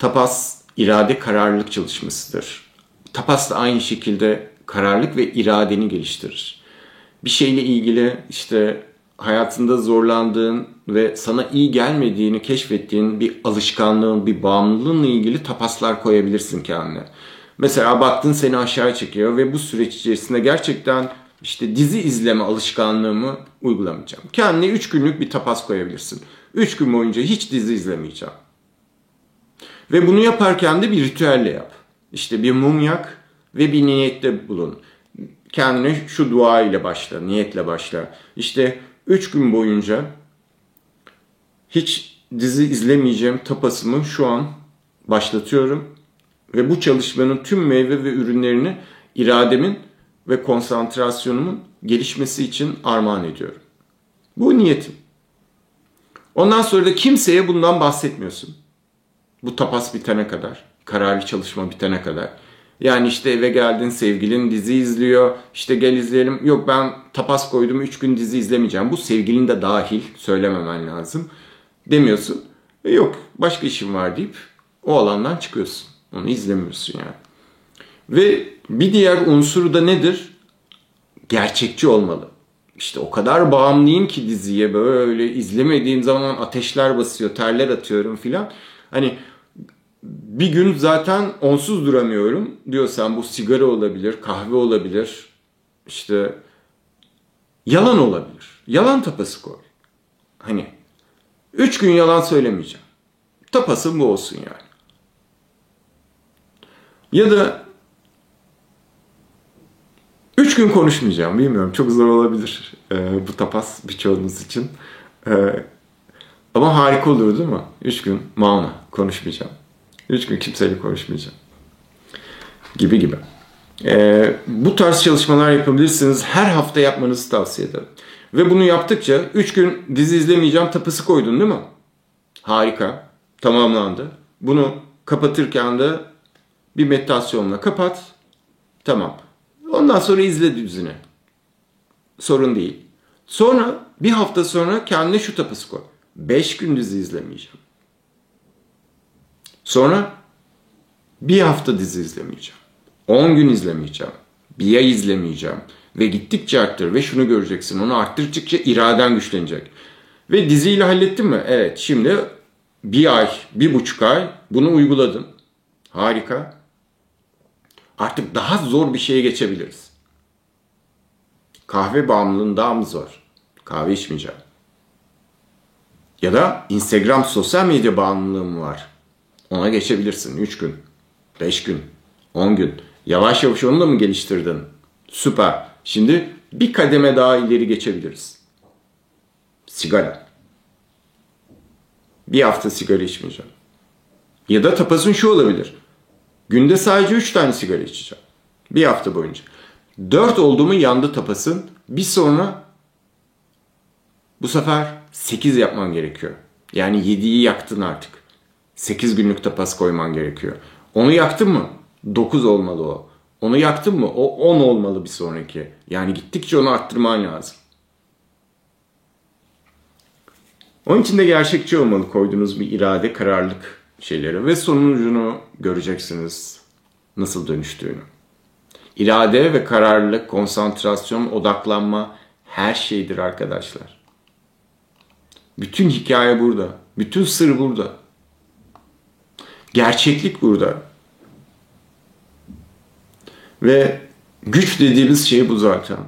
Tapas irade kararlılık çalışmasıdır. Tapas da aynı şekilde kararlılık ve iradeni geliştirir. Bir şeyle ilgili işte hayatında zorlandığın ve sana iyi gelmediğini keşfettiğin bir alışkanlığın, bir bağımlılığınla ilgili tapaslar koyabilirsin kendine. Mesela baktın seni aşağı çekiyor ve bu süreç içerisinde gerçekten işte dizi izleme alışkanlığımı uygulamayacağım. Kendine 3 günlük bir tapas koyabilirsin. 3 gün boyunca hiç dizi izlemeyeceğim. Ve bunu yaparken de bir ritüelle yap. İşte bir mum yak ve bir niyette bulun. Kendine şu dua ile başla, niyetle başla. İşte 3 gün boyunca hiç dizi izlemeyeceğim tapasımı şu an başlatıyorum. Ve bu çalışmanın tüm meyve ve ürünlerini irademin ve konsantrasyonumun gelişmesi için armağan ediyorum. Bu niyetim. Ondan sonra da kimseye bundan bahsetmiyorsun. Bu tapas bitene kadar, kararlı çalışma bitene kadar. Yani işte eve geldin sevgilin dizi izliyor. İşte gel izleyelim. Yok ben tapas koydum 3 gün dizi izlemeyeceğim. Bu sevgilin de dahil söylememen lazım. Demiyorsun. E yok başka işim var deyip o alandan çıkıyorsun. Onu izlemiyorsun yani. Ve bir diğer unsuru da nedir? Gerçekçi olmalı. İşte o kadar bağımlıyım ki diziye böyle izlemediğim zaman ateşler basıyor, terler atıyorum filan. Hani bir gün zaten onsuz duramıyorum diyorsan bu sigara olabilir, kahve olabilir, işte yalan olabilir. Yalan tapası koy. Hani üç gün yalan söylemeyeceğim. Tapasım bu olsun yani. Ya da üç gün konuşmayacağım. Bilmiyorum çok zor olabilir e, bu tapas birçoğunuz için. E, ama harika olur değil mi? Üç gün mauna konuşmayacağım. Üç gün kimseyle konuşmayacağım. Gibi gibi. E, bu tarz çalışmalar yapabilirsiniz. Her hafta yapmanızı tavsiye ederim. Ve bunu yaptıkça üç gün dizi izlemeyeceğim tapısı koydun değil mi? Harika. Tamamlandı. Bunu kapatırken de bir meditasyonla kapat. Tamam. Ondan sonra izle düzine. Sorun değil. Sonra bir hafta sonra kendine şu tapısı koy. Beş gün dizi izlemeyeceğim. Sonra bir hafta dizi izlemeyeceğim. On gün izlemeyeceğim. Bir ay izlemeyeceğim. Ve gittikçe arttır ve şunu göreceksin. Onu arttırdıkça iraden güçlenecek. Ve diziyle hallettin mi? Evet. Şimdi bir ay, bir buçuk ay bunu uyguladım. Harika. Artık daha zor bir şeye geçebiliriz. Kahve bağımlılığın daha mı zor? Kahve içmeyeceğim. Ya da Instagram sosyal medya bağımlılığım var. Ona geçebilirsin 3 gün, 5 gün, 10 gün. Yavaş yavaş onu da mı geliştirdin? Süper. Şimdi bir kademe daha ileri geçebiliriz. Sigara. Bir hafta sigara içmeyeceğim. Ya da tapasın şu olabilir. Günde sadece 3 tane sigara içeceğim. Bir hafta boyunca. 4 oldu mu yandı tapasın. Bir sonra bu sefer 8 yapman gerekiyor. Yani 7'yi yaktın artık. 8 günlük tapas koyman gerekiyor. Onu yaktın mı? 9 olmalı o. Onu yaktın mı? O 10 olmalı bir sonraki. Yani gittikçe onu arttırman lazım. Onun için de gerçekçi olmalı koyduğunuz bir irade, kararlılık şeyleri ve sonucunu göreceksiniz nasıl dönüştüğünü. İrade ve kararlılık, konsantrasyon, odaklanma her şeydir arkadaşlar. Bütün hikaye burada. Bütün sır burada. Gerçeklik burada. Ve güç dediğimiz şey bu zaten.